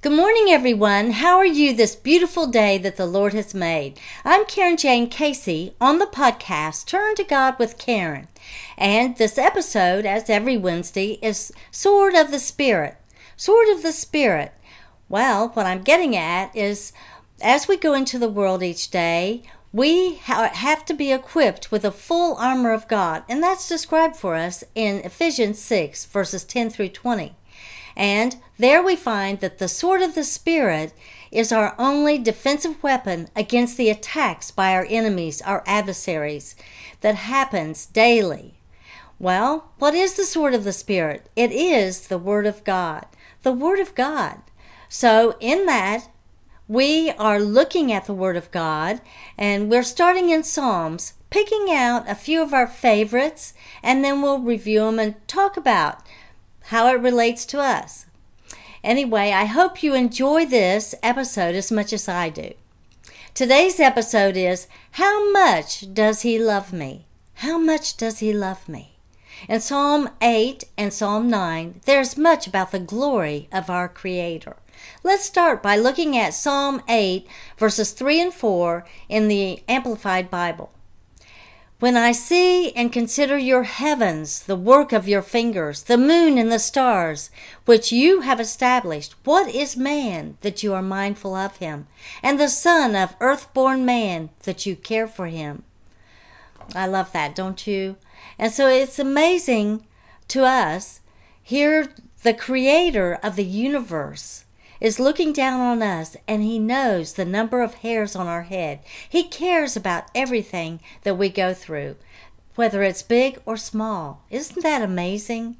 Good morning, everyone. How are you this beautiful day that the Lord has made? I'm Karen Jane Casey on the podcast Turn to God with Karen. And this episode, as every Wednesday, is Sword of the Spirit. Sword of the Spirit. Well, what I'm getting at is as we go into the world each day, we have to be equipped with a full armor of God, and that's described for us in Ephesians 6, verses 10 through 20. And there we find that the sword of the Spirit is our only defensive weapon against the attacks by our enemies, our adversaries, that happens daily. Well, what is the sword of the Spirit? It is the Word of God. The Word of God. So, in that, we are looking at the Word of God and we're starting in Psalms, picking out a few of our favorites, and then we'll review them and talk about how it relates to us. Anyway, I hope you enjoy this episode as much as I do. Today's episode is How Much Does He Love Me? How much does He love me? In Psalm 8 and Psalm 9, there's much about the glory of our Creator. Let's start by looking at Psalm 8, verses 3 and 4 in the Amplified Bible. When I see and consider your heavens, the work of your fingers, the moon and the stars, which you have established, what is man that you are mindful of him, and the son of earth-born man that you care for him? I love that, don't you? And so it's amazing to us. Here, the creator of the universe is looking down on us and he knows the number of hairs on our head. He cares about everything that we go through, whether it's big or small. Isn't that amazing?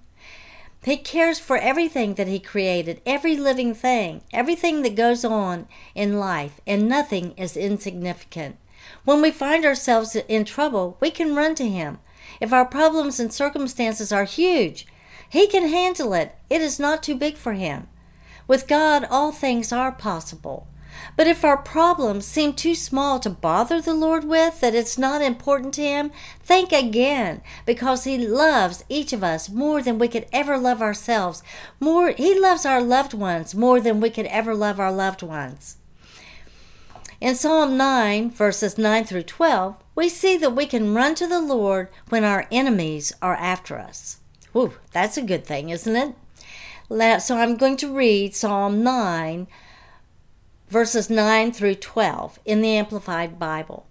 He cares for everything that He created, every living thing, everything that goes on in life, and nothing is insignificant. When we find ourselves in trouble, we can run to Him. If our problems and circumstances are huge, He can handle it. It is not too big for Him. With God, all things are possible. But if our problems seem too small to bother the Lord with, that it's not important to Him, think again, because He loves each of us more than we could ever love ourselves. More, He loves our loved ones more than we could ever love our loved ones. In Psalm 9, verses 9 through 12, we see that we can run to the Lord when our enemies are after us. Whew, that's a good thing, isn't it? So I'm going to read Psalm 9, verses 9 through 12 in the Amplified Bible.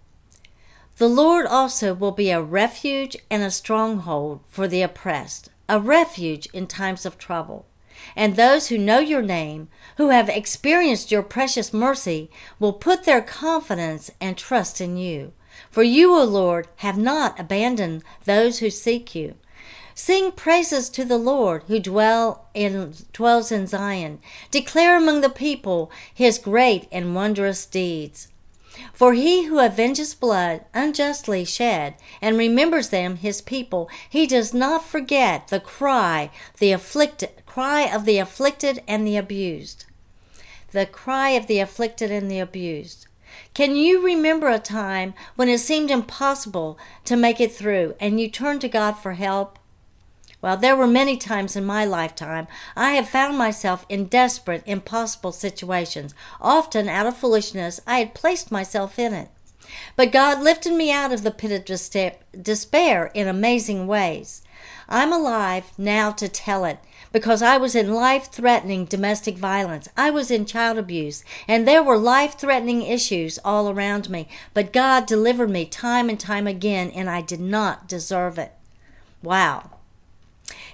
The Lord also will be a refuge and a stronghold for the oppressed, a refuge in times of trouble. And those who know your name, who have experienced your precious mercy, will put their confidence and trust in you. For you, O Lord, have not abandoned those who seek you. Sing praises to the Lord who dwell in, dwells in Zion. Declare among the people his great and wondrous deeds. For he who avenges blood unjustly shed and remembers them his people, he does not forget the cry, the afflicted cry of the afflicted and the abused. The cry of the afflicted and the abused. Can you remember a time when it seemed impossible to make it through and you turned to God for help? Well, there were many times in my lifetime I have found myself in desperate, impossible situations. Often, out of foolishness, I had placed myself in it. But God lifted me out of the pit of despair in amazing ways. I'm alive now to tell it because I was in life threatening domestic violence. I was in child abuse, and there were life threatening issues all around me. But God delivered me time and time again, and I did not deserve it. Wow.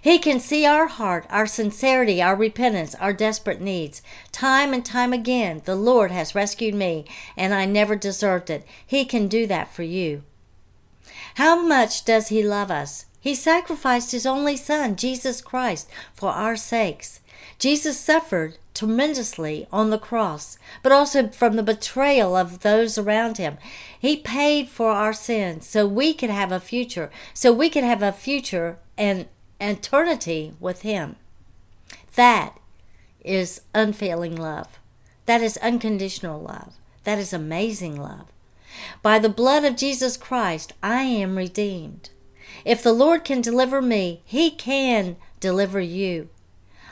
He can see our heart, our sincerity, our repentance, our desperate needs. Time and time again, the Lord has rescued me, and I never deserved it. He can do that for you. How much does He love us? He sacrificed His only Son, Jesus Christ, for our sakes. Jesus suffered tremendously on the cross, but also from the betrayal of those around him. He paid for our sins so we could have a future, so we could have a future and eternity with Him. That is unfailing love. That is unconditional love. That is amazing love. By the blood of Jesus Christ, I am redeemed. If the Lord can deliver me, He can deliver you.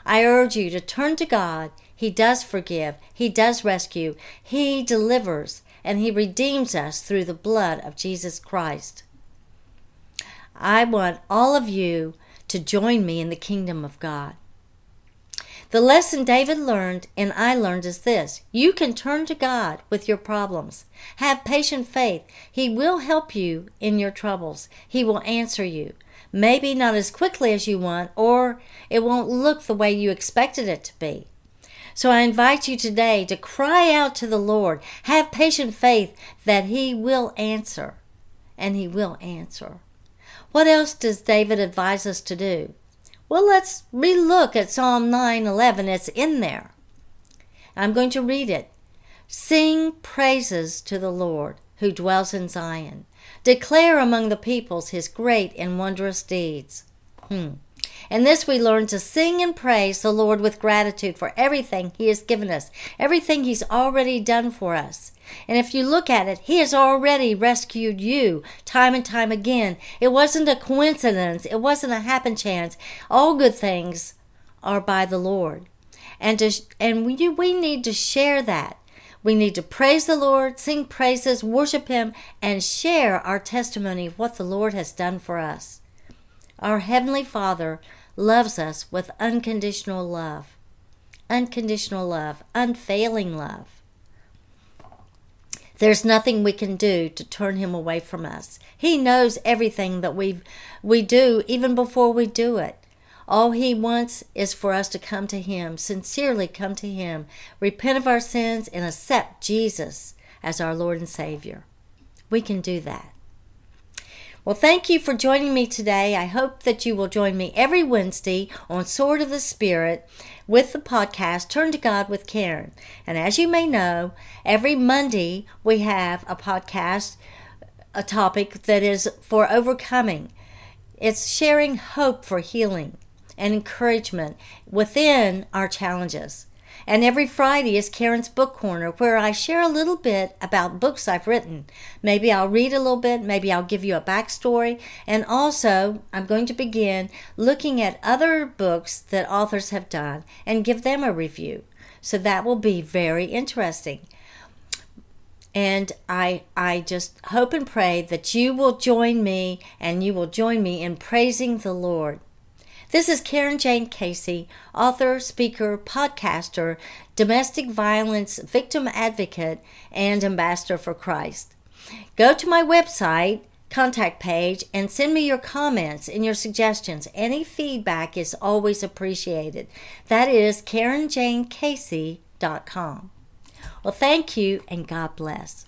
I urge you to turn to God. He does forgive, He does rescue, He delivers, and He redeems us through the blood of Jesus Christ. I want all of you to join me in the kingdom of God. The lesson David learned and I learned is this you can turn to God with your problems. Have patient faith. He will help you in your troubles, He will answer you. Maybe not as quickly as you want, or it won't look the way you expected it to be. So I invite you today to cry out to the Lord. Have patient faith that He will answer, and He will answer. What else does David advise us to do? Well, let's relook at Psalm 9:11. It's in there. I'm going to read it. Sing praises to the Lord who dwells in Zion. Declare among the peoples his great and wondrous deeds. Hmm. In this, we learn to sing and praise the Lord with gratitude for everything He has given us, everything He's already done for us. And if you look at it, He has already rescued you time and time again. It wasn't a coincidence, it wasn't a happen chance. All good things are by the Lord. And, to, and we, we need to share that. We need to praise the Lord, sing praises, worship Him, and share our testimony of what the Lord has done for us. Our Heavenly Father loves us with unconditional love. Unconditional love, unfailing love. There's nothing we can do to turn him away from us. He knows everything that we we do even before we do it. All he wants is for us to come to him, sincerely come to him, repent of our sins and accept Jesus as our Lord and Savior. We can do that. Well, thank you for joining me today. I hope that you will join me every Wednesday on Sword of the Spirit with the podcast Turn to God with Karen. And as you may know, every Monday we have a podcast, a topic that is for overcoming. It's sharing hope for healing and encouragement within our challenges. And every Friday is Karen's Book Corner, where I share a little bit about books I've written. Maybe I'll read a little bit, maybe I'll give you a backstory. And also, I'm going to begin looking at other books that authors have done and give them a review. So that will be very interesting. And I, I just hope and pray that you will join me and you will join me in praising the Lord. This is Karen Jane Casey, author, speaker, podcaster, domestic violence victim advocate, and ambassador for Christ. Go to my website, contact page, and send me your comments and your suggestions. Any feedback is always appreciated. That is KarenJaneCasey.com. Well, thank you and God bless.